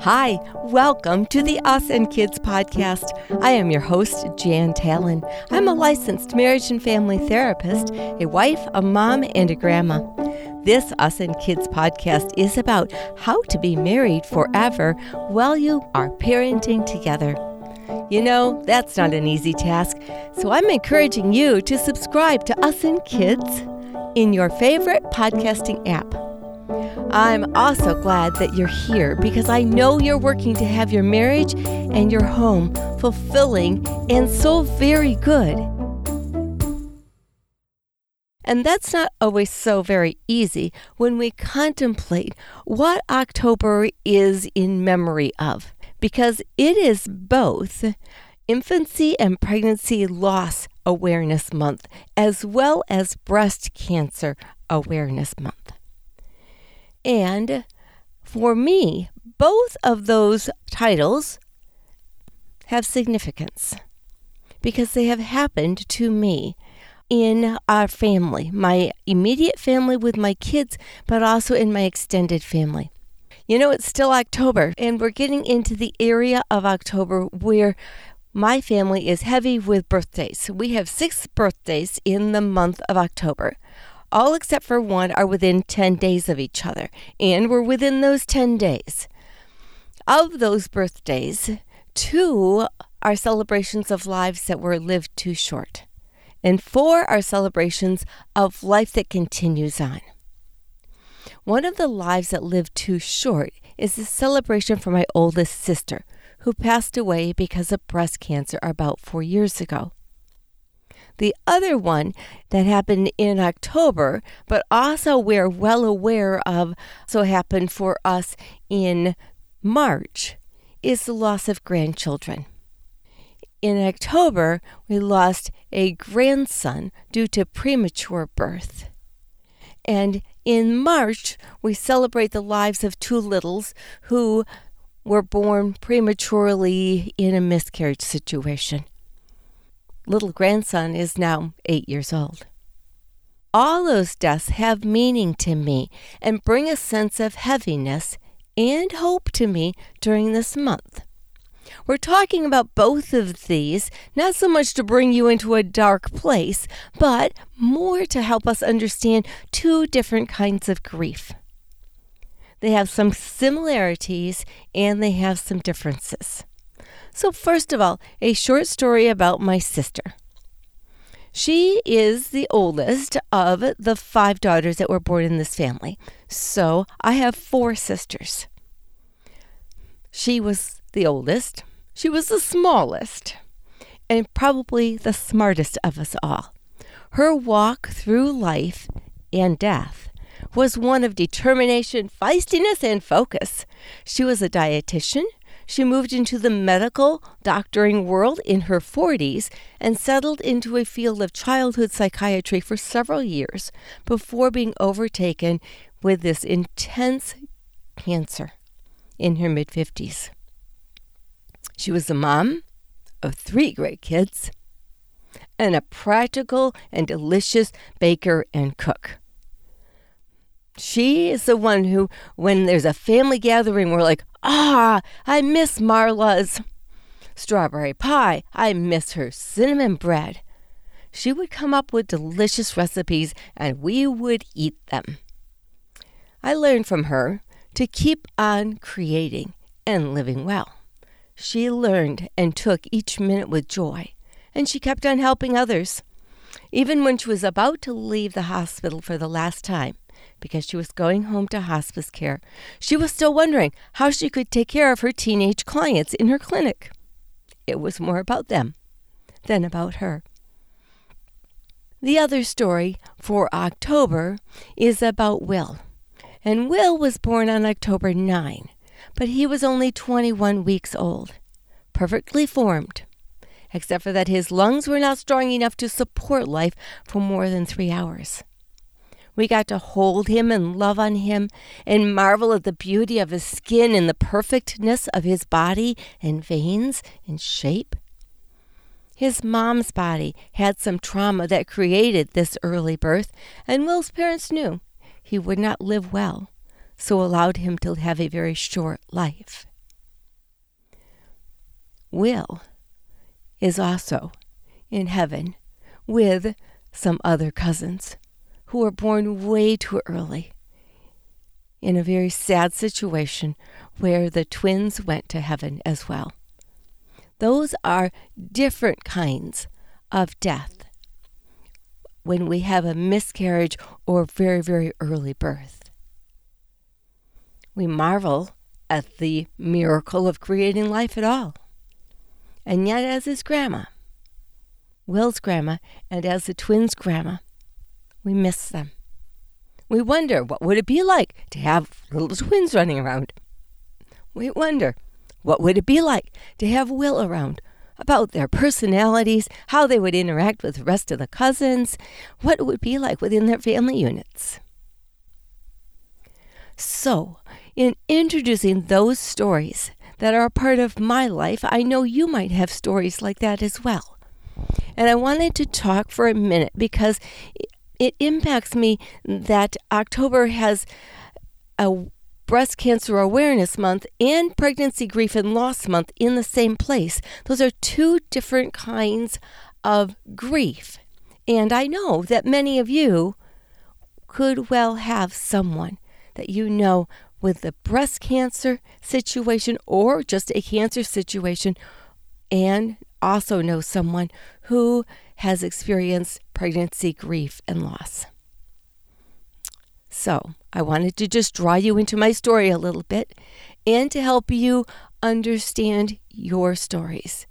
Hi, welcome to the Us and Kids podcast. I am your host, Jan Talon. I'm a licensed marriage and family therapist, a wife, a mom, and a grandma. This Us and Kids podcast is about how to be married forever while you are parenting together. You know, that's not an easy task, so I'm encouraging you to subscribe to Us and Kids in your favorite podcasting app. I'm also glad that you're here because I know you're working to have your marriage and your home fulfilling and so very good. And that's not always so very easy when we contemplate what October is in memory of, because it is both Infancy and Pregnancy Loss Awareness Month as well as Breast Cancer Awareness Month. And for me, both of those titles have significance because they have happened to me in our family, my immediate family with my kids, but also in my extended family. You know, it's still October, and we're getting into the area of October where my family is heavy with birthdays. We have six birthdays in the month of October. All except for one are within 10 days of each other, and we're within those 10 days. Of those birthdays, two are celebrations of lives that were lived too short and four are celebrations of life that continues on. One of the lives that lived too short is the celebration for my oldest sister, who passed away because of breast cancer about four years ago. The other one that happened in October, but also we're well aware of, so happened for us in March, is the loss of grandchildren in October, we lost a grandson due to premature birth. And in March, we celebrate the lives of two littles who were born prematurely in a miscarriage situation. Little grandson is now eight years old. All those deaths have meaning to me and bring a sense of heaviness and hope to me during this month. We're talking about both of these, not so much to bring you into a dark place, but more to help us understand two different kinds of grief. They have some similarities and they have some differences. So, first of all, a short story about my sister. She is the oldest of the five daughters that were born in this family. So I have four sisters. She was the oldest. She was the smallest and probably the smartest of us all. Her walk through life and death was one of determination, feistiness, and focus. She was a dietitian. She moved into the medical doctoring world in her 40s and settled into a field of childhood psychiatry for several years before being overtaken with this intense cancer in her mid 50s. She was the mom of three great kids and a practical and delicious baker and cook. She is the one who, when there's a family gathering, we're like, ah, I miss Marla's strawberry pie. I miss her cinnamon bread. She would come up with delicious recipes and we would eat them. I learned from her to keep on creating and living well. She learned and took each minute with joy, and she kept on helping others. Even when she was about to leave the hospital for the last time, because she was going home to hospice care, she was still wondering how she could take care of her teenage clients in her clinic. It was more about them than about her. The other story for October is about Will. And Will was born on October 9 but he was only 21 weeks old, perfectly formed, except for that his lungs were not strong enough to support life for more than three hours. We got to hold him and love on him and marvel at the beauty of his skin and the perfectness of his body and veins and shape. His mom's body had some trauma that created this early birth, and Will's parents knew he would not live well so allowed him to have a very short life. Will is also in heaven with some other cousins who were born way too early in a very sad situation where the twins went to heaven as well. Those are different kinds of death when we have a miscarriage or very, very early birth. We marvel at the miracle of creating life at all. And yet, as his grandma, Will's grandma, and as the twins' grandma, we miss them. We wonder what would it be like to have little twins running around. We wonder what would it be like to have Will around, about their personalities, how they would interact with the rest of the cousins, what it would be like within their family units. So, in introducing those stories that are a part of my life, I know you might have stories like that as well. And I wanted to talk for a minute because it impacts me that October has a Breast Cancer Awareness Month and Pregnancy, Grief, and Loss Month in the same place. Those are two different kinds of grief. And I know that many of you could well have someone that you know with the breast cancer situation or just a cancer situation, and also know someone who has experienced pregnancy, grief, and loss. So, I wanted to just draw you into my story a little bit and to help you understand your stories.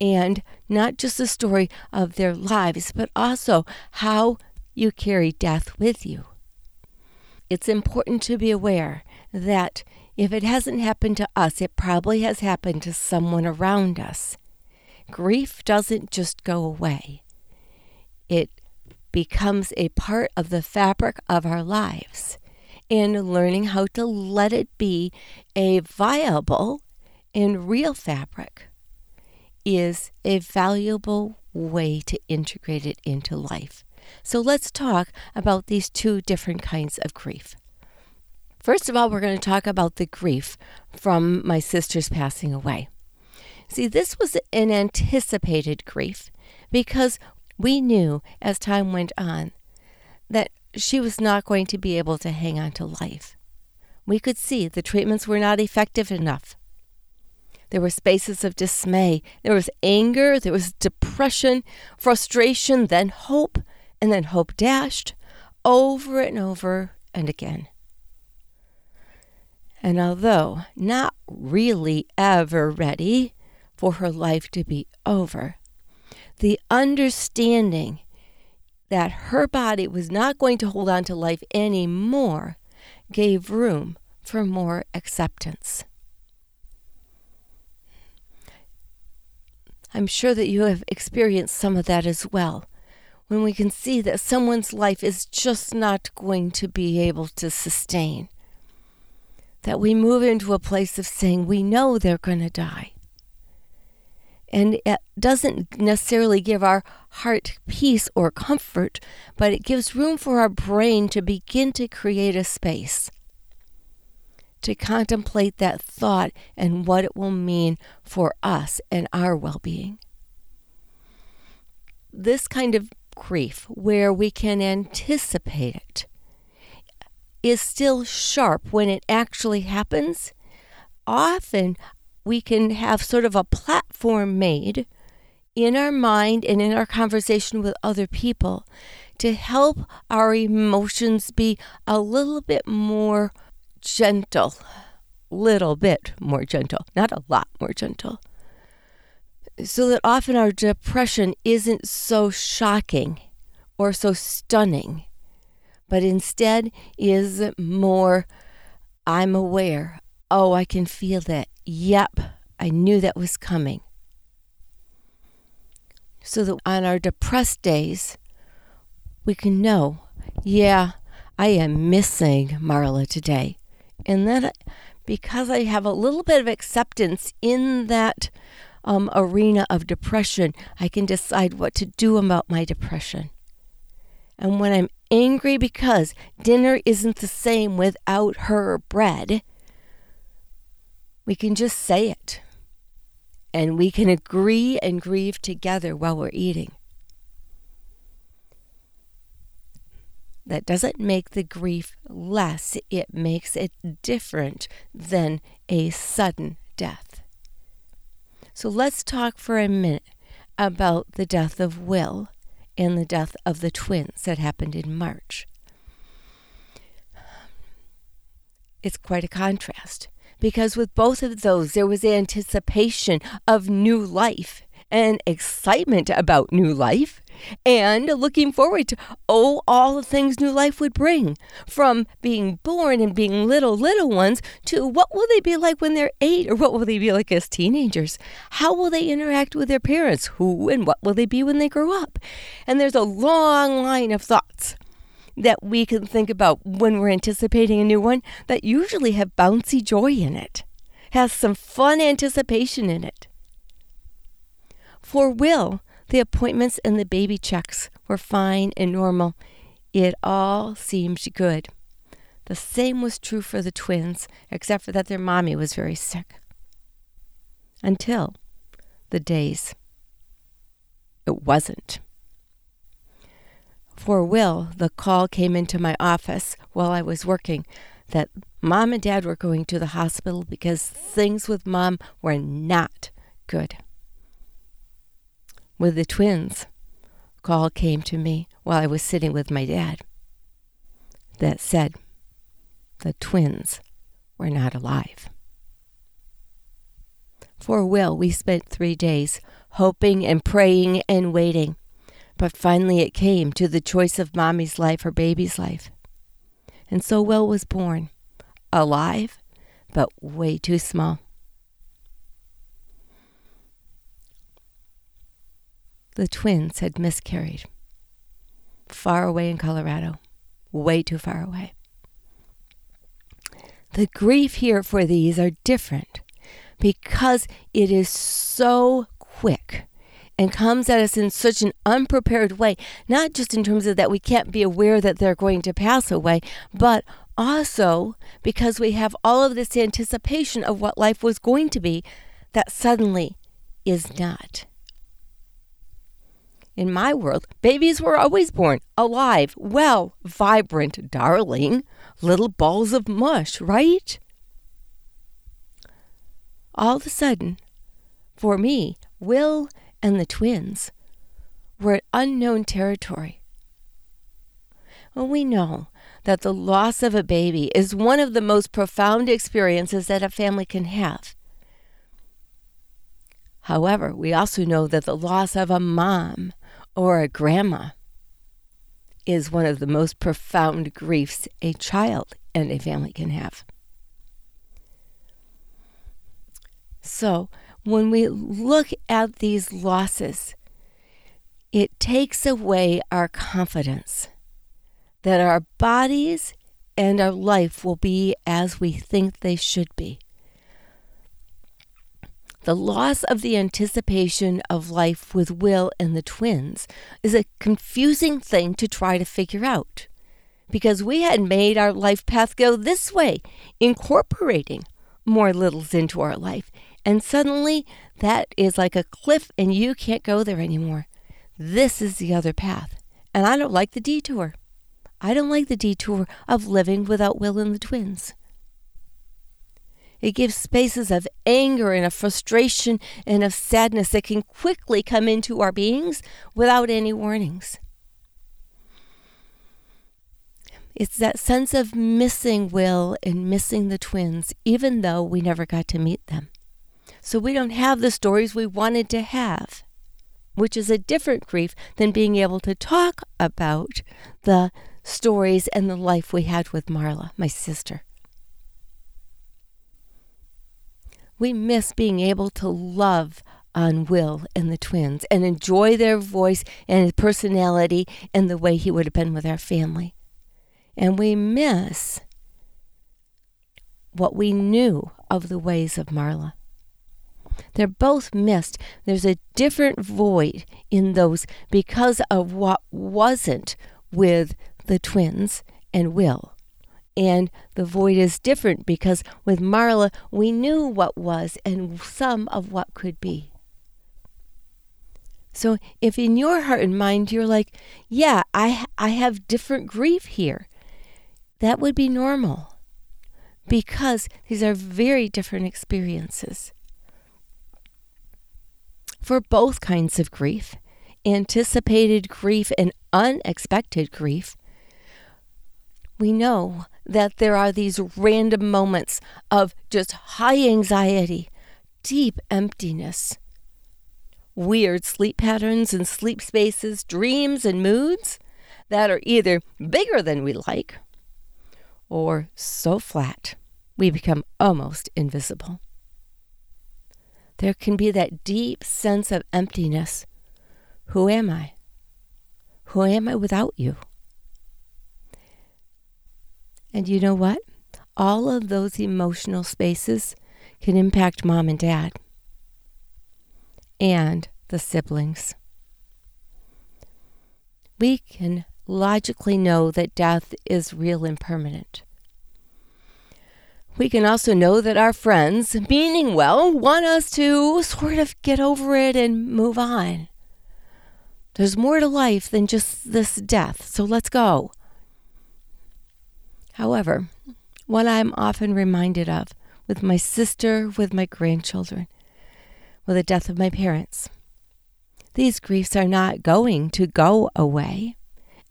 And not just the story of their lives, but also how you carry death with you. It's important to be aware that if it hasn't happened to us, it probably has happened to someone around us. Grief doesn't just go away, it becomes a part of the fabric of our lives. And learning how to let it be a viable and real fabric is a valuable way to integrate it into life. So let's talk about these two different kinds of grief. First of all, we're going to talk about the grief from my sister's passing away. See, this was an anticipated grief because we knew as time went on that she was not going to be able to hang on to life. We could see the treatments were not effective enough. There were spaces of dismay. There was anger. There was depression, frustration, then hope, and then hope dashed over and over and again. And although not really ever ready for her life to be over, the understanding that her body was not going to hold on to life anymore gave room for more acceptance. I'm sure that you have experienced some of that as well. When we can see that someone's life is just not going to be able to sustain, that we move into a place of saying, we know they're going to die and it doesn't necessarily give our heart peace or comfort, but it gives room for our brain to begin to create a space to contemplate that thought and what it will mean for us and our well being. This kind of grief, where we can anticipate it, is still sharp when it actually happens. Often we can have sort of a platform made in our mind and in our conversation with other people to help our emotions be a little bit more gentle. Little bit more gentle, not a lot more gentle. So that often our depression isn't so shocking or so stunning, but instead is more I'm aware. Oh, I can feel that. Yep, I knew that was coming. So that on our depressed days, we can know, yeah, I am missing Marla today. And then because I have a little bit of acceptance in that um, arena of depression, I can decide what to do about my depression. And when I'm angry because dinner isn't the same without her bread, we can just say it and we can agree and grieve together while we're eating. That doesn't make the grief less, it makes it different than a sudden death. So let's talk for a minute about the death of Will and the death of the twins that happened in March. It's quite a contrast because with both of those, there was anticipation of new life and excitement about new life and looking forward to oh all the things new life would bring from being born and being little little ones to what will they be like when they're 8 or what will they be like as teenagers? How will they interact with their parents? Who and what will they be when they grow up? And there's a long line of thoughts that we can think about when we're anticipating a new one that usually have bouncy joy in it has some fun anticipation in it for Will, the appointments and the baby checks were fine and normal. It all seemed good. The same was true for the twins, except for that their mommy was very sick. Until the days it wasn't. For Will, the call came into my office while I was working that mom and dad were going to the hospital because things with mom were not good with the twins. Call came to me while I was sitting with my dad that said the twins were not alive. For Will, we spent three days hoping and praying and waiting. But finally, it came to the choice of mommy's life or baby's life. And so Will was born, alive, but way too small. The twins had miscarried. Far away in Colorado, way too far away. The grief here for these are different because it is so quick and comes at us in such an unprepared way, not just in terms of that we can't be aware that they're going to pass away, but also because we have all of this anticipation of what life was going to be that suddenly is not. In my world, babies were always born alive, well, vibrant, darling, little balls of mush, right? All of a sudden, for me, Will and the twins were unknown territory. Well, we know that the loss of a baby is one of the most profound experiences that a family can have. However, we also know that the loss of a mom or a grandma is one of the most profound griefs a child and a family can have. So, when we look at these losses, it takes away our confidence that our bodies and our life will be as we think they should be. The loss of the anticipation of life with Will and the twins is a confusing thing to try to figure out because we had made our life path go this way, incorporating more littles into our life. And suddenly that is like a cliff and you can't go there anymore. This is the other path. And I don't like the detour. I don't like the detour of living without Will and the twins. It gives spaces of anger and of frustration and of sadness that can quickly come into our beings without any warnings. It's that sense of missing Will and missing the twins, even though we never got to meet them. So we don't have the stories we wanted to have, which is a different grief than being able to talk about the stories and the life we had with Marla, my sister. we miss being able to love on Will and the twins and enjoy their voice and personality and the way he would have been with our family. And we miss what we knew of the ways of Marla. They're both missed. There's a different void in those because of what wasn't with the twins and Will And the void is different because with Marla, we knew what was and some of what could be. So if in your heart and mind you're like, yeah, I, I have different grief here, that would be normal because these are very different experiences. For both kinds of grief, anticipated grief and unexpected grief, we know that there are these random moments of just high anxiety, deep emptiness, weird sleep patterns and sleep spaces, dreams and moods that are either bigger than we like or so flat we become almost invisible. There can be that deep sense of emptiness. Who am I? Who am I without you? And you know what? All of those emotional spaces can impact mom and dad and the siblings. We can logically know that death is real and permanent. We can also know that our friends, meaning well, want us to sort of get over it and move on. There's more to life than just this death, so let's go. However, what I'm often reminded of with my sister, with my grandchildren, with the death of my parents, these griefs are not going to go away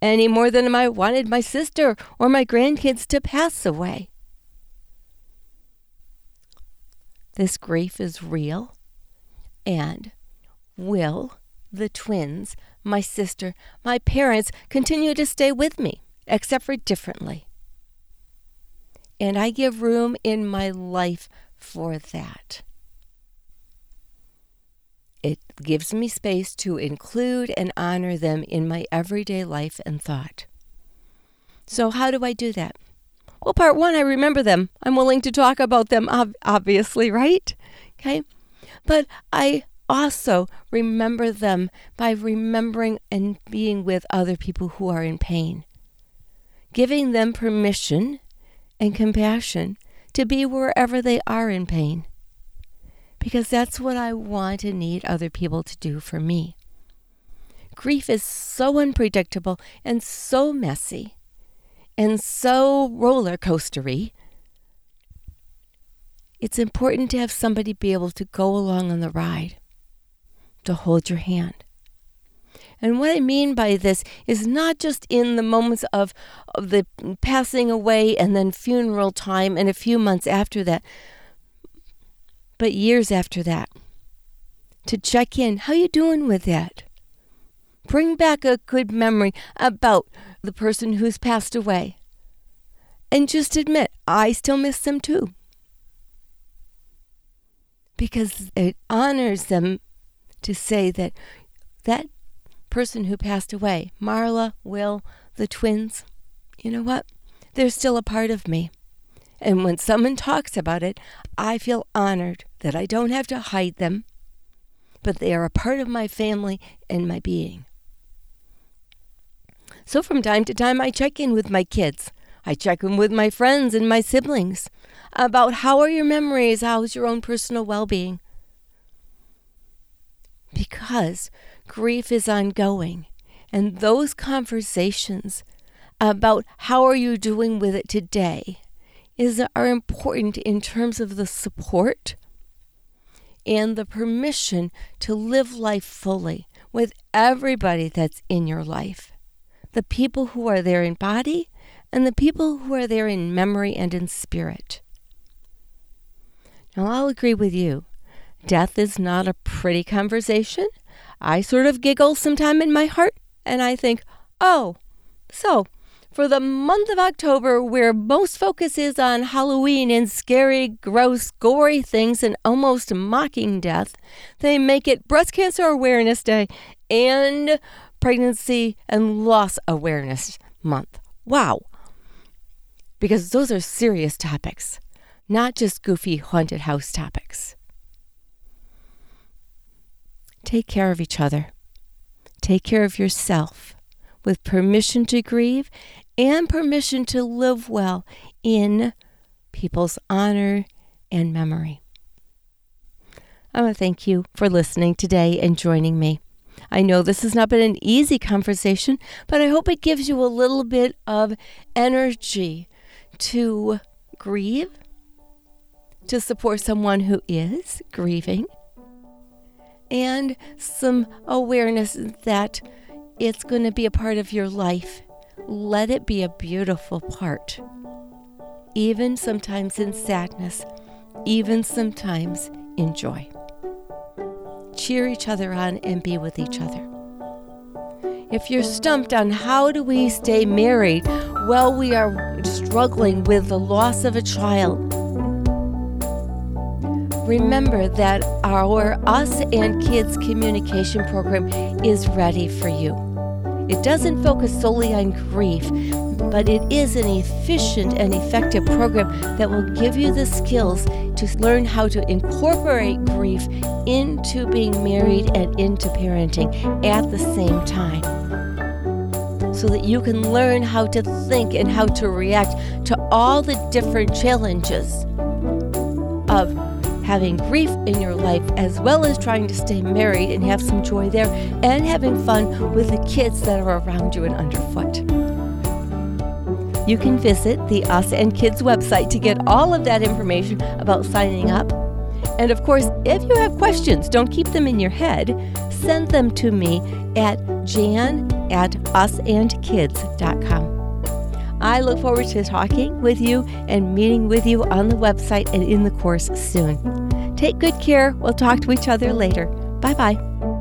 any more than I wanted my sister or my grandkids to pass away. This grief is real and will the twins, my sister, my parents continue to stay with me, except for differently and I give room in my life for that. It gives me space to include and honor them in my everyday life and thought. So, how do I do that? Well, part one, I remember them. I'm willing to talk about them, obviously, right? Okay. But I also remember them by remembering and being with other people who are in pain, giving them permission and compassion to be wherever they are in pain. Because that's what I want and need other people to do for me. Grief is so unpredictable and so messy and so roller coastery. It's important to have somebody be able to go along on the ride, to hold your hand. And what I mean by this is not just in the moments of, of the passing away and then funeral time and a few months after that, but years after that. To check in, how you doing with that? Bring back a good memory about the person who's passed away. And just admit, I still miss them too. Because it honors them to say that that person who passed away, Marla, Will, the twins, you know what? They're still a part of me. And when someone talks about it, I feel honored that I don't have to hide them, but they are a part of my family and my being. So from time to time, I check in with my kids. I check in with my friends and my siblings about how are your memories, how's your own personal well being. Because grief is ongoing. And those conversations about how are you doing with it today is are important in terms of the support and the permission to live life fully with everybody that's in your life. The people who are there in body and the people who are there in memory and in spirit. Now, I'll agree with you. Death is not a pretty conversation. I sort of giggle sometime in my heart and I think, oh, so for the month of October, where most focus is on Halloween and scary, gross, gory things and almost mocking death, they make it Breast Cancer Awareness Day and Pregnancy and Loss Awareness Month. Wow. Because those are serious topics, not just goofy haunted house topics. Take care of each other. Take care of yourself with permission to grieve and permission to live well in people's honor and memory. I want to thank you for listening today and joining me. I know this has not been an easy conversation, but I hope it gives you a little bit of energy to grieve, to support someone who is grieving, and some awareness that it's going to be a part of your life. Let it be a beautiful part. Even sometimes in sadness, even sometimes in joy cheer each other on, and be with each other. If you're stumped on how do we stay married while we are struggling with the loss of a child, remember that our Us and Kids communication program is ready for you. It doesn't focus solely on grief, but it is an efficient and effective program that will give you the skills to learn how to incorporate grief into being married and into parenting at the same time. So that you can learn how to think and how to react to all the different challenges of having grief in your life, as well as trying to stay married and have some joy there, and having fun with the kids that are around you and underfoot. You can visit the Us and Kids website to get all of that information about signing up. And of course, if you have questions, don't keep them in your head. Send them to me at jan at usandkids.com. I look forward to talking with you and meeting with you on the website and in the course soon. Take good care. We'll talk to each other later. Bye bye.